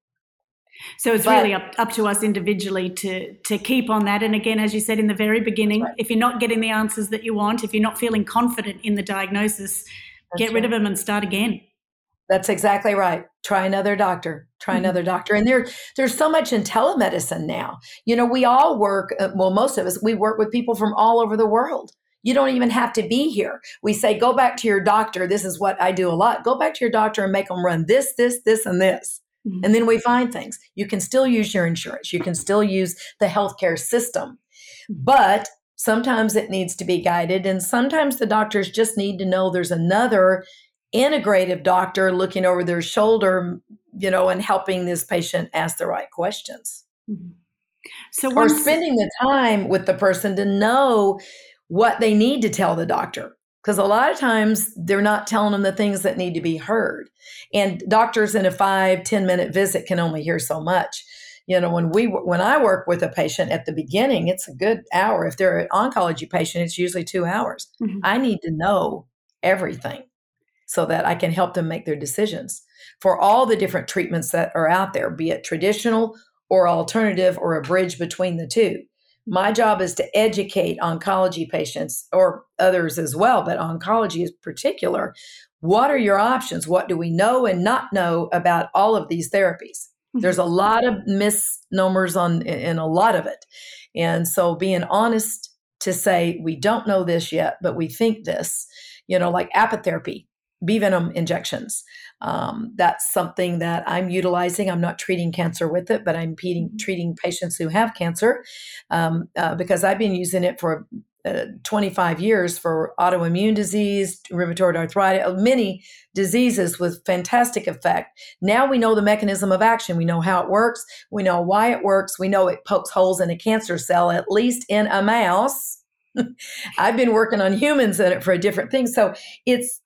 S1: So it's but, really up, up to us individually to to keep on that. And again, as you said in the very beginning, right. if you're not getting the answers that you want, if you're not feeling confident in the diagnosis, that's get rid of them and start again.
S2: That's exactly right. Try another doctor. Try mm-hmm. another doctor. And there, there's so much in telemedicine now. You know, we all work. Uh, well, most of us we work with people from all over the world. You don't even have to be here. We say, go back to your doctor. This is what I do a lot. Go back to your doctor and make them run this, this, this, and this. Mm-hmm. And then we find things. You can still use your insurance. You can still use the healthcare system. Mm-hmm. But sometimes it needs to be guided. And sometimes the doctors just need to know there's another integrative doctor looking over their shoulder, you know, and helping this patient ask the right questions. Mm-hmm. So, or spending the time with the person to know what they need to tell the doctor. Because a lot of times they're not telling them the things that need to be heard. And doctors in a five ten minute visit can only hear so much. You know, when we when I work with a patient at the beginning, it's a good hour. If they're an oncology patient, it's usually two hours. Mm-hmm. I need to know everything so that I can help them make their decisions for all the different treatments that are out there, be it traditional or alternative or a bridge between the two. My job is to educate oncology patients or others as well, but oncology is particular. What are your options? What do we know and not know about all of these therapies? Mm-hmm. There's a lot of misnomers on in a lot of it. And so being honest to say we don't know this yet, but we think this, you know, like apitherapy bee venom injections. Um, that's something that I'm utilizing. I'm not treating cancer with it, but I'm treating, mm-hmm. treating patients who have cancer um, uh, because I've been using it for uh, 25 years for autoimmune disease, rheumatoid arthritis, uh, many diseases with fantastic effect. Now we know the mechanism of action. We know how it works. We know why it works. We know it pokes holes in a cancer cell, at least in a mouse. *laughs* I've been working on humans in it for a different thing. So it's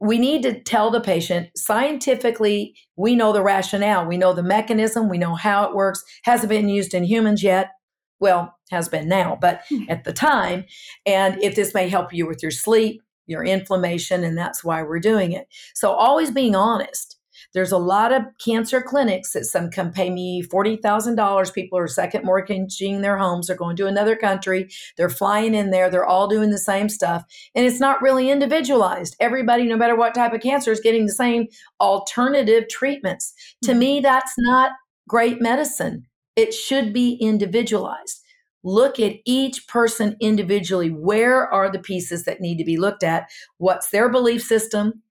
S2: we need to tell the patient scientifically we know the rationale. We know the mechanism. We know how it works. Hasn't been used in humans yet? Well has been now but hmm. at the time. And if this may help you with your sleep your inflammation and that's why we're doing it. So always being honest there's a lot of cancer clinics that some can pay me $40,000. People are second mortgaging their homes. They're going to another country. They're flying in there. They're all doing the same stuff. And it's not really individualized. Everybody, no matter what type of cancer, is getting the same alternative treatments. Mm-hmm. To me, that's not great medicine. It should be individualized look at each person individually. Where are the pieces that need to be looked at? What's their belief system?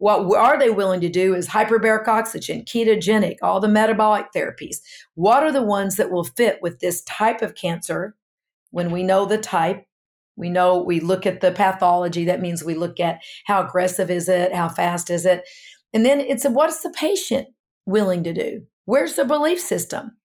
S2: What are they willing to do is hyperbaric oxygen, ketogenic, all the metabolic therapies. What are the ones that will fit with this type of cancer? When we know the type, we know we look at the pathology. That means we look at how aggressive is it, how fast is it, and then it's what's the patient willing to do? Where's the belief system?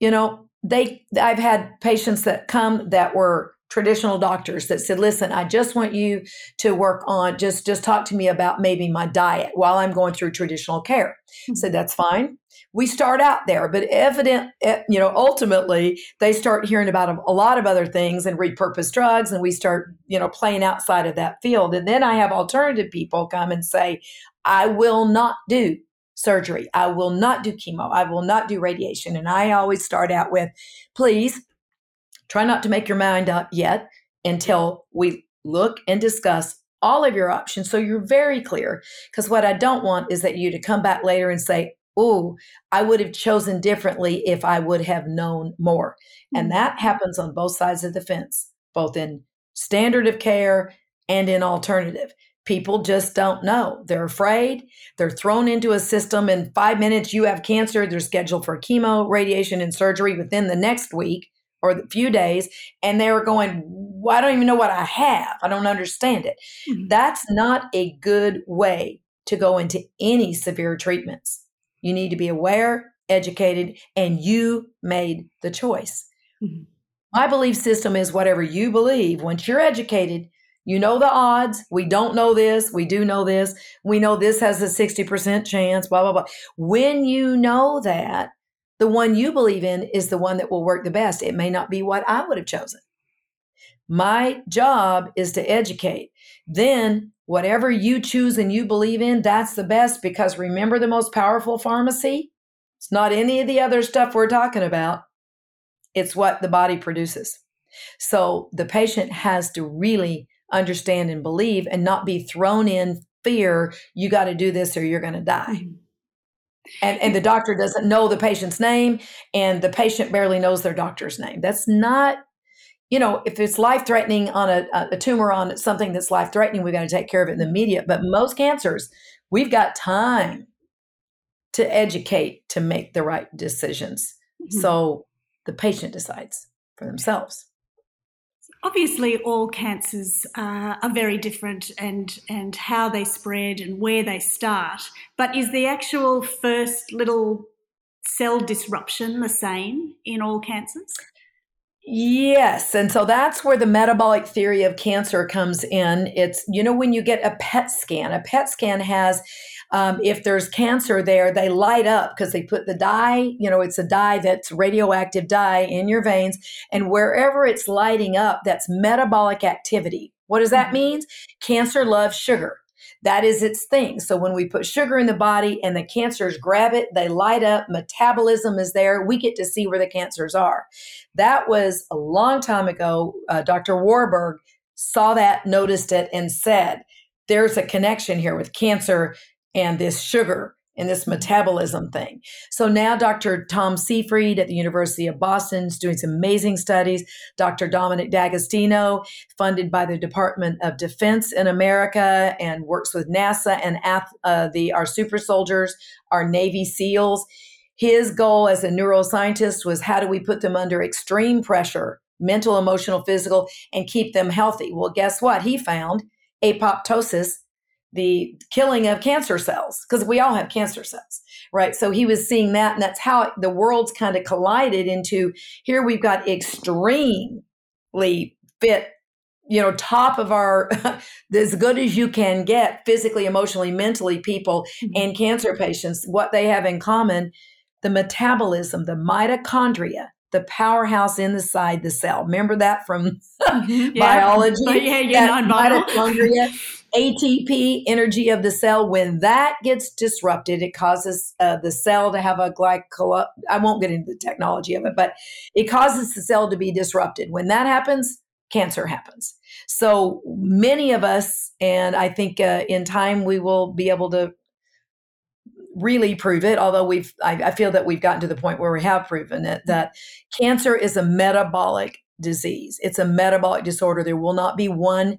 S2: You know, they. I've had patients that come that were traditional doctors that said listen i just want you to work on just just talk to me about maybe my diet while i'm going through traditional care. Mm-hmm. said that's fine. We start out there but evident eh, you know ultimately they start hearing about a, a lot of other things and repurposed drugs and we start you know playing outside of that field. And then i have alternative people come and say i will not do surgery. I will not do chemo. I will not do radiation. And i always start out with please Try not to make your mind up yet until we look and discuss all of your options so you're very clear. Because what I don't want is that you to come back later and say, Oh, I would have chosen differently if I would have known more. Mm-hmm. And that happens on both sides of the fence, both in standard of care and in alternative. People just don't know. They're afraid. They're thrown into a system. In five minutes, you have cancer. They're scheduled for chemo, radiation, and surgery within the next week or a few days and they were going well, I don't even know what I have. I don't understand it. Mm-hmm. That's not a good way to go into any severe treatments. You need to be aware, educated, and you made the choice. Mm-hmm. My belief system is whatever you believe. Once you're educated, you know the odds. We don't know this. We do know this. We know this has a 60% chance, blah, blah, blah. When you know that, the one you believe in is the one that will work the best. It may not be what I would have chosen. My job is to educate. Then, whatever you choose and you believe in, that's the best because remember the most powerful pharmacy? It's not any of the other stuff we're talking about, it's what the body produces. So the patient has to really understand and believe and not be thrown in fear you got to do this or you're going to die. Mm-hmm. And, and the doctor doesn't know the patient's name and the patient barely knows their doctor's name. That's not you know, if it's life threatening on a, a tumor on something that's life threatening, we've got to take care of it in the immediate. But most cancers, we've got time to educate to make the right decisions. Mm-hmm. So the patient decides for themselves.
S1: Obviously, all cancers uh, are very different, and and how they spread and where they start. But is the actual first little cell disruption the same in all cancers?
S2: Yes. And so that's where the metabolic theory of cancer comes in. It's, you know, when you get a PET scan, a PET scan has, um, if there's cancer there, they light up because they put the dye, you know, it's a dye that's radioactive dye in your veins. And wherever it's lighting up, that's metabolic activity. What does that mm-hmm. mean? Cancer loves sugar. That is its thing. So when we put sugar in the body and the cancers grab it, they light up, metabolism is there. We get to see where the cancers are. That was a long time ago. Uh, Dr. Warburg saw that, noticed it, and said, there's a connection here with cancer and this sugar and this metabolism thing. So now Dr. Tom Seyfried at the University of Boston is doing some amazing studies. Dr. Dominic D'Agostino, funded by the Department of Defense in America and works with NASA and uh, the our super soldiers, our Navy SEALs. His goal as a neuroscientist was how do we put them under extreme pressure, mental, emotional, physical, and keep them healthy? Well, guess what? He found apoptosis the killing of cancer cells because we all have cancer cells right so he was seeing that and that's how the worlds kind of collided into here we've got extremely fit you know top of our *laughs* as good as you can get physically emotionally mentally people mm-hmm. and cancer patients what they have in common the metabolism the mitochondria the powerhouse inside the cell. Remember that from mm-hmm. *laughs* biology?
S1: Yeah, yeah,
S2: mitochondria, *laughs* ATP, energy of the cell. When that gets disrupted, it causes uh, the cell to have a glycol. I won't get into the technology of it, but it causes the cell to be disrupted. When that happens, cancer happens. So many of us, and I think uh, in time we will be able to really prove it, although we've, I, I feel that we've gotten to the point where we have proven it, that cancer is a metabolic disease. It's a metabolic disorder. There will not be one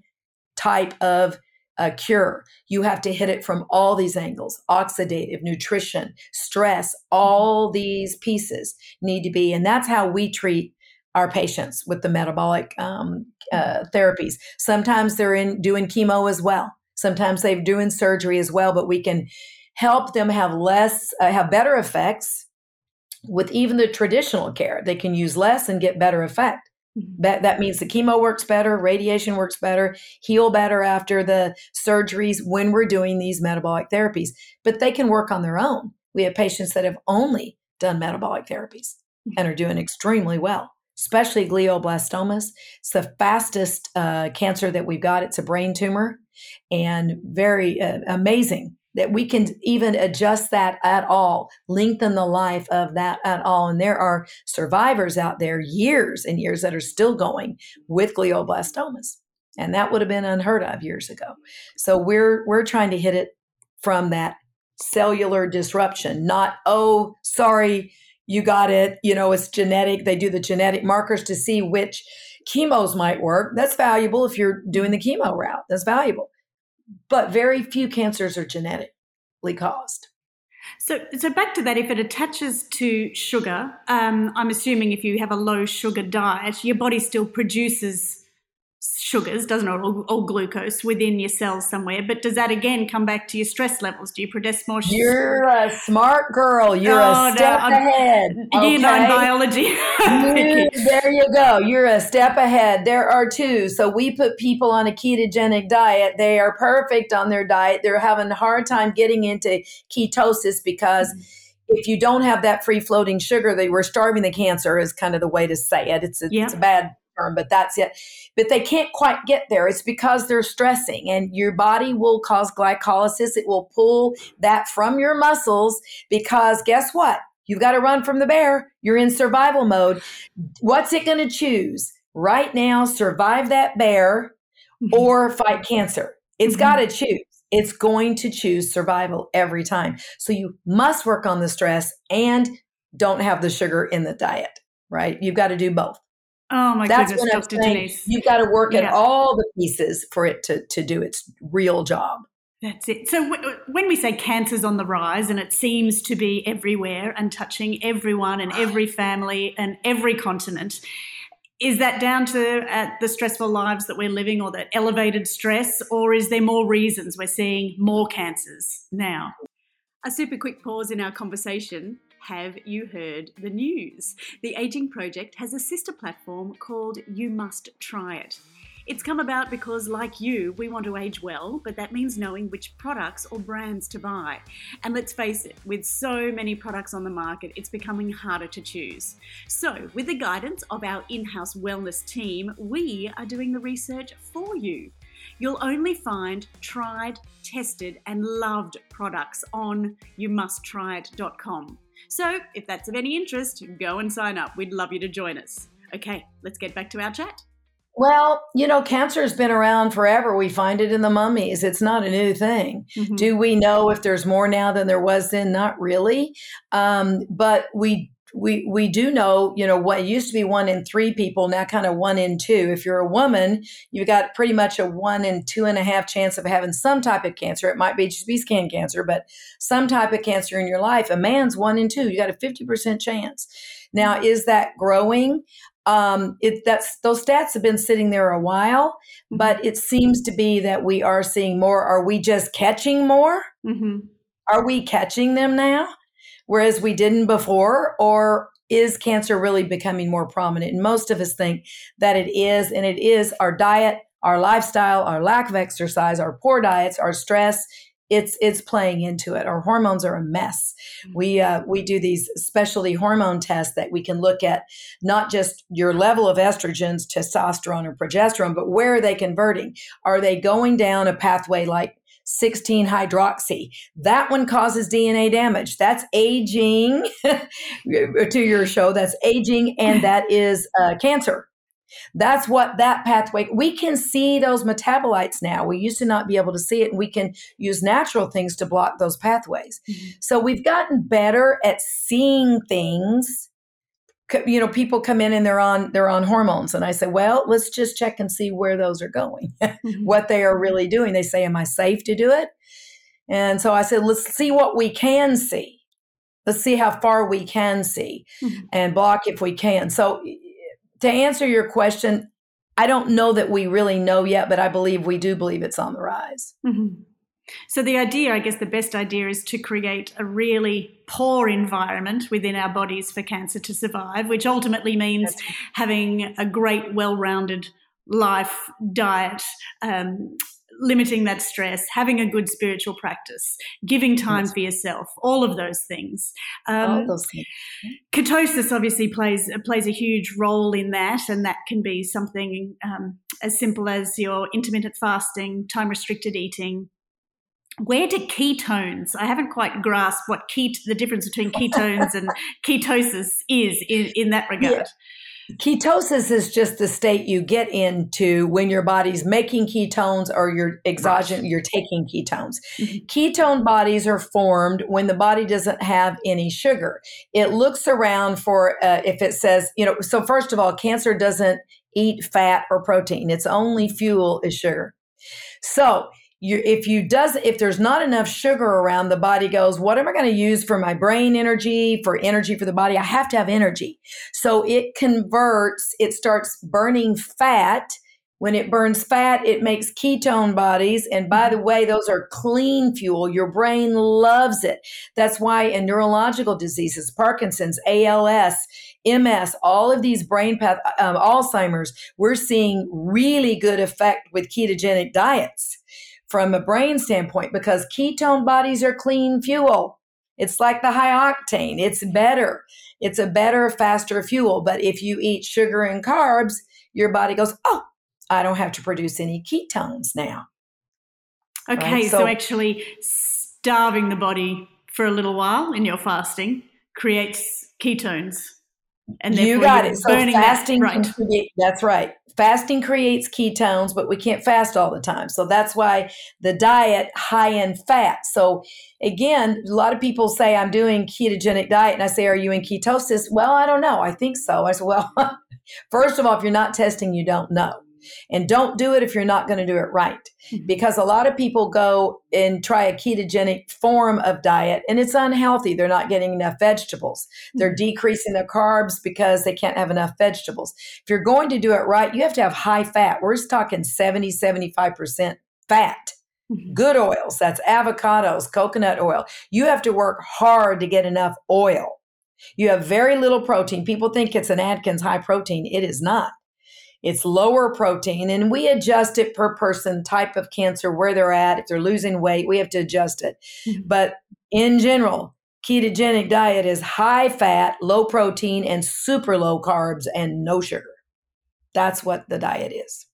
S2: type of a cure. You have to hit it from all these angles oxidative, nutrition, stress, all these pieces need to be. And that's how we treat our patients with the metabolic um, uh, therapies. Sometimes they're in doing chemo as well. Sometimes they're doing surgery as well, but we can help them have less, uh, have better effects with even the traditional care. They can use less and get better effect. Mm-hmm. That, that means the chemo works better, radiation works better, heal better after the surgeries when we're doing these metabolic therapies. But they can work on their own. We have patients that have only done metabolic therapies mm-hmm. and are doing extremely well, especially glioblastomas. It's the fastest uh, cancer that we've got. It's a brain tumor and very uh, amazing that we can even adjust that at all, lengthen the life of that at all. And there are survivors out there, years and years, that are still going with glioblastomas. And that would have been unheard of years ago. So we're we're trying to hit it from that cellular disruption, not, oh, sorry, you got it. You know, it's genetic. They do the genetic markers to see which chemos might work. That's valuable if you're doing the chemo route. That's valuable but very few cancers are genetically caused.
S1: So, so back to that, if it attaches to sugar, um, I'm assuming if you have a low sugar diet, your body still produces sugars, doesn't it, or, or, glucose within your cells somewhere. But does that again come back to your stress levels? Do you produce more?
S2: You're a smart girl. You're oh, a step no, ahead.
S1: Okay. You know biology. *laughs*
S2: you, there you go. You're a step ahead. There are two. So we put people on a ketogenic diet. They are perfect on their diet. They're having a hard time getting into ketosis because. Mm-hmm if you don't have that free floating sugar, they were starving the cancer is kind of the way to say it. It's a, yeah. it's a bad term, but that's it. But they can't quite get there. It's because they're stressing, and your body will cause glycolysis. It will pull that from your muscles because guess what? You've got to run from the bear. You're in survival mode. What's it going to choose? Right now, survive that bear mm-hmm. or fight cancer. It's mm-hmm. got to choose. It's going to choose survival every time. So you must work on the stress and don't have the sugar in the diet, right? You've got to do both.
S1: Oh my That's goodness, Dr. Donese.
S2: You've got to work yeah. at all the pieces for it to, to do its real job.
S1: That's it. So w- when we say cancer's on the rise and it seems to be everywhere and touching everyone and every family and every continent, is that down to uh, the stressful lives that we're living or that elevated stress, or is there more reasons we're seeing more cancers now? A super quick pause in our conversation have you heard the news? The Aging Project has a sister platform called You Must Try It. It's come about because, like you, we want to age well, but that means knowing which products or brands to buy. And let's face it, with so many products on the market, it's becoming harder to choose. So, with the guidance of our in house wellness team, we are doing the research for you. You'll only find tried, tested, and loved products on youmusttryit.com. So, if that's of any interest, go and sign up. We'd love you to join us. Okay, let's get back to our chat.
S2: Well, you know, cancer has been around forever. We find it in the mummies. It's not a new thing. Mm-hmm. Do we know if there's more now than there was then? Not really. Um, but we we we do know, you know, what used to be one in three people, now kind of one in two. If you're a woman, you've got pretty much a one in two and a half chance of having some type of cancer. It might be just be skin cancer, but some type of cancer in your life. A man's one in two. You got a 50% chance. Now, is that growing? Um, it that's those stats have been sitting there a while, mm-hmm. but it seems to be that we are seeing more. Are we just catching more? Mm-hmm. Are we catching them now? Whereas we didn't before? Or is cancer really becoming more prominent? And most of us think that it is, and it is our diet, our lifestyle, our lack of exercise, our poor diets, our stress. It's it's playing into it. Our hormones are a mess. Mm-hmm. We uh, we do these specialty hormone tests that we can look at not just your level of estrogens, testosterone, or progesterone, but where are they converting? Are they going down a pathway like 16 hydroxy. That one causes DNA damage. That's aging *laughs* to your show. That's aging, and *laughs* that is uh, cancer. That's what that pathway, we can see those metabolites now. We used to not be able to see it, and we can use natural things to block those pathways. Mm-hmm. So we've gotten better at seeing things you know people come in and they're on they're on hormones and i say well let's just check and see where those are going *laughs* mm-hmm. what they are really doing they say am i safe to do it and so i said let's see what we can see let's see how far we can see mm-hmm. and block if we can so to answer your question i don't know that we really know yet but i believe we do believe it's on the rise mm-hmm.
S1: So, the idea, I guess, the best idea is to create a really poor environment within our bodies for cancer to survive, which ultimately means That's having a great, well rounded life, diet, um, limiting that stress, having a good spiritual practice, giving time yes. for yourself, all of those things. Um, all those things. Ketosis obviously plays plays a huge role in that, and that can be something um, as simple as your intermittent fasting, time restricted eating, where do ketones i haven't quite grasped what ket- the difference between ketones and *laughs* ketosis is in, in that regard yeah.
S2: Ketosis is just the state you get into when your body's making ketones or you're exogenous, you're taking ketones. Mm-hmm. Ketone bodies are formed when the body doesn't have any sugar. It looks around for uh, if it says, you know, so first of all, cancer doesn't eat fat or protein. Its only fuel is sugar. So you if you does if there's not enough sugar around the body goes what am i going to use for my brain energy for energy for the body i have to have energy so it converts it starts burning fat When it burns fat, it makes ketone bodies. And by the way, those are clean fuel. Your brain loves it. That's why in neurological diseases, Parkinson's, ALS, MS, all of these brain path, um, Alzheimer's, we're seeing really good effect with ketogenic diets from a brain standpoint because ketone bodies are clean fuel. It's like the high octane. It's better. It's a better, faster fuel. But if you eat sugar and carbs, your body goes, oh, I don't have to produce any ketones now.
S1: Okay, right? so, so actually starving the body for a little while in your fasting creates ketones.
S2: And you got it. So fasting, that, right. Create, that's right. Fasting creates ketones, but we can't fast all the time. So that's why the diet high in fat. So again, a lot of people say I'm doing ketogenic diet, and I say, "Are you in ketosis?" Well, I don't know. I think so. I said, "Well, *laughs* first of all, if you're not testing, you don't know." And don't do it if you're not going to do it right. Mm-hmm. Because a lot of people go and try a ketogenic form of diet and it's unhealthy. They're not getting enough vegetables. They're mm-hmm. decreasing their carbs because they can't have enough vegetables. If you're going to do it right, you have to have high fat. We're just talking 70, 75% fat. Mm-hmm. Good oils, that's avocados, coconut oil. You have to work hard to get enough oil. You have very little protein. People think it's an Atkins high protein. It is not. It's lower protein, and we adjust it per person, type of cancer, where they're at. If they're losing weight, we have to adjust it. Mm-hmm. But in general, ketogenic diet is high fat, low protein, and super low carbs and no sugar. That's what the diet is.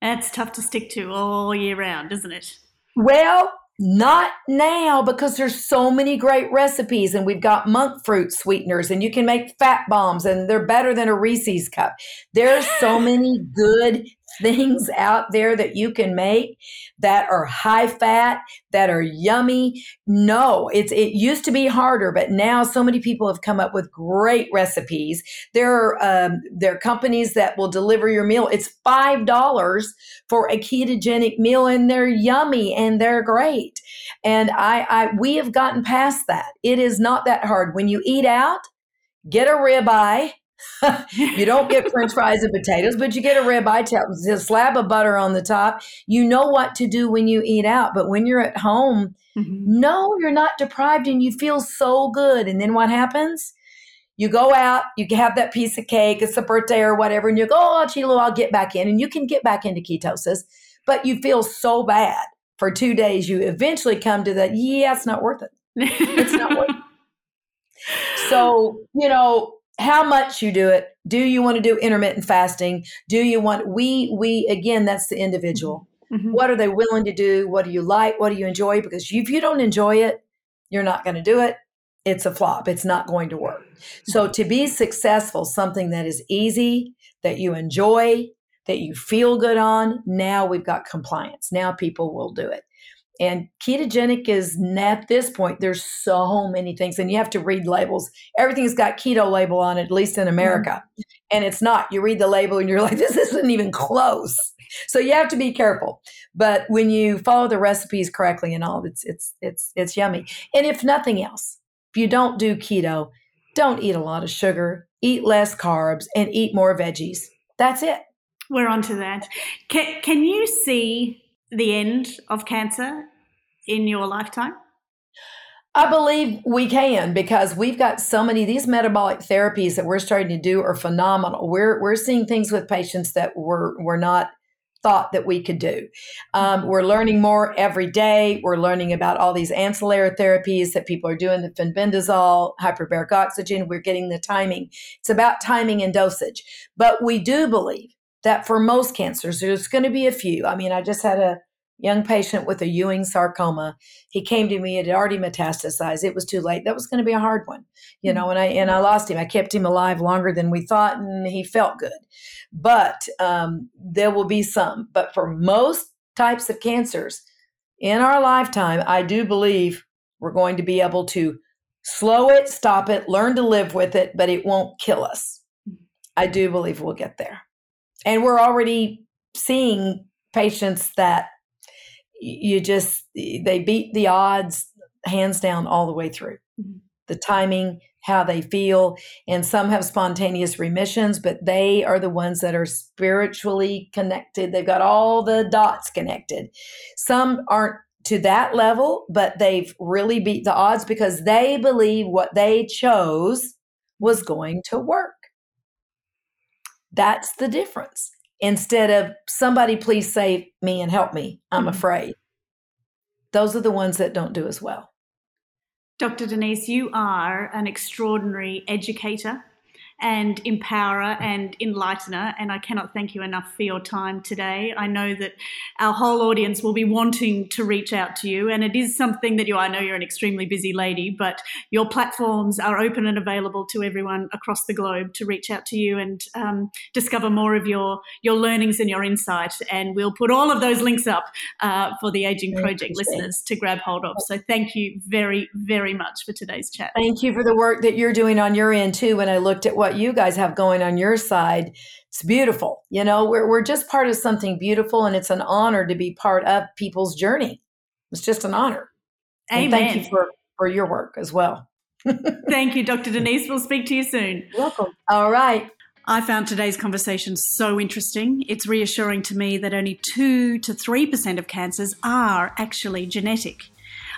S1: That's tough to stick to all year round, isn't it?
S2: Well, not now because there's so many great recipes and we've got monk fruit sweeteners and you can make fat bombs and they're better than a Reese's cup. There's so *laughs* many good things out there that you can make that are high fat, that are yummy. No, it's it used to be harder, but now so many people have come up with great recipes. There are um, there are companies that will deliver your meal. It's five dollars for a ketogenic meal, and they're yummy and they're great. And I, I we have gotten past that. It is not that hard when you eat out. Get a ribeye *laughs* you don't get french fries and potatoes, but you get a ribeye, a slab of butter on the top. You know what to do when you eat out. But when you're at home, mm-hmm. no, you're not deprived and you feel so good. And then what happens? You go out, you have that piece of cake, it's a birthday or whatever, and you go, oh, Chilo, I'll get back in. And you can get back into ketosis, but you feel so bad for two days. You eventually come to that, yeah, it's not worth it. It's not worth it. *laughs* So, you know, how much you do it. Do you want to do intermittent fasting? Do you want we we again that's the individual. Mm-hmm. mm-hmm. what are they willing to do? What do you like? What do you enjoy? Because if you don't enjoy it you're not going to do it. It's a flop. It's not going to work. So to be successful something that is easy that you enjoy that you feel good on now we've got compliance. Now people will do it and ketogenic is at this point, there's so many things, and you have to read labels. Everything's got keto label on it, at least in America. Mm-hmm. And it's not. You read the label and you're *laughs* like, this isn't even close. So you have to be careful. But when you follow the recipes correctly and all, it's it's it's it's yummy. And if nothing else, if you don't do keto, don't eat a lot of sugar, eat less carbs, and eat more veggies. That's it.
S1: We're on to that. Can, can you see the end of cancer in your lifetime?
S2: I believe we can because we've got so many these metabolic therapies that we're starting to do are phenomenal. We're we're seeing things with patients that were were not thought that we could do. Um, we're learning more every day. We're learning about all these ancillary therapies that people are doing, the fenbendazole, hyperbaric oxygen. We're getting the timing. It's about timing and dosage. But we do believe that for most cancers, there's going to be a few. I mean, I just had a young patient with a Ewing sarcoma. He came to me; it had already metastasized. It was too late. That was going to be a hard one, you know. And I and I lost him. I kept him alive longer than we thought, and he felt good. But um, there will be some. But for most types of cancers in our lifetime, I do believe we're going to be able to slow it, stop it, learn to live with it, but it won't kill us. I do believe we'll get there. And we're already seeing patients that you just they beat the odds hands down all the way through mm-hmm. the timing how they feel. And some have spontaneous remissions, but they are the ones that are spiritually connected. They've got all the dots connected. Some aren't to that level, but they've really beat the odds because they believe what they chose was going to work. That's the difference. Instead of somebody, please save me and help me, I'm mm-hmm. afraid. Those are the ones that don't do as well.
S1: Dr. Donese, you are an extraordinary educator and empower and enlightener. And I cannot thank you enough for your time today. I know that our whole audience will be wanting to reach out to you. And it is something that you, I know you're an extremely busy lady, but your platforms are open and available to everyone across the globe to reach out to you and um, discover more of your, your learnings and your insight. And we'll put all of those links up uh, for the Aging Project listeners to grab hold of. So thank you very, very much for today's chat.
S2: Thank you for the work that you're doing on your end too. When I looked at what what you guys have going on your side. It's beautiful. You know, we're, we're just part of something beautiful, and it's an honor to be part of people's journey. It's just an honor.
S1: Amen.
S2: And thank you for, for your work as well. *laughs*
S1: thank you, Dr. Donese. We'll speak to you soon.
S2: welcome. All right.
S1: I found today's conversation so interesting. It's reassuring to me that only 2 to 3% of cancers are actually genetic.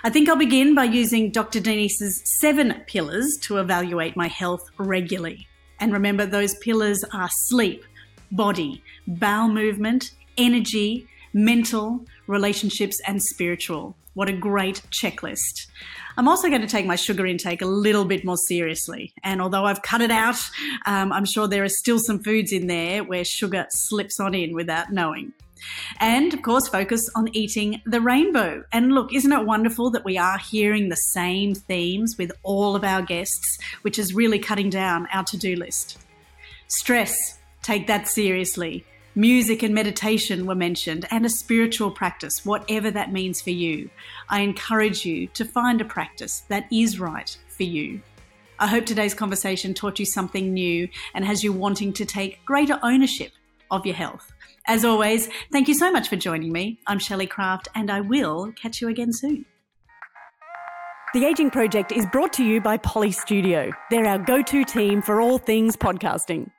S1: I think I'll begin by using Dr. Donese's seven pillars to evaluate my health regularly. And remember, those pillars are sleep, body, bowel movement, energy, mental, relationships, and spiritual. What a great checklist. I'm also going to take my sugar intake a little bit more seriously. And although I've cut it out, um, I'm sure there are still some foods in there where sugar slips on in without knowing. And of course, focus on eating the rainbow. And look, isn't it wonderful that we are hearing the same themes with all of our guests, which is really cutting down our to do list? Stress, take that seriously. Music and meditation were mentioned, and a spiritual practice, whatever that means for you. I encourage you to find a practice that is right for you. I hope today's conversation taught you something new and has you wanting to take greater ownership of your health. As always, thank you so much for joining me. I'm Shelley Craft, and I will catch you again soon. The Aging Project is brought to you by Polly Studio. They're our go to team for all things podcasting.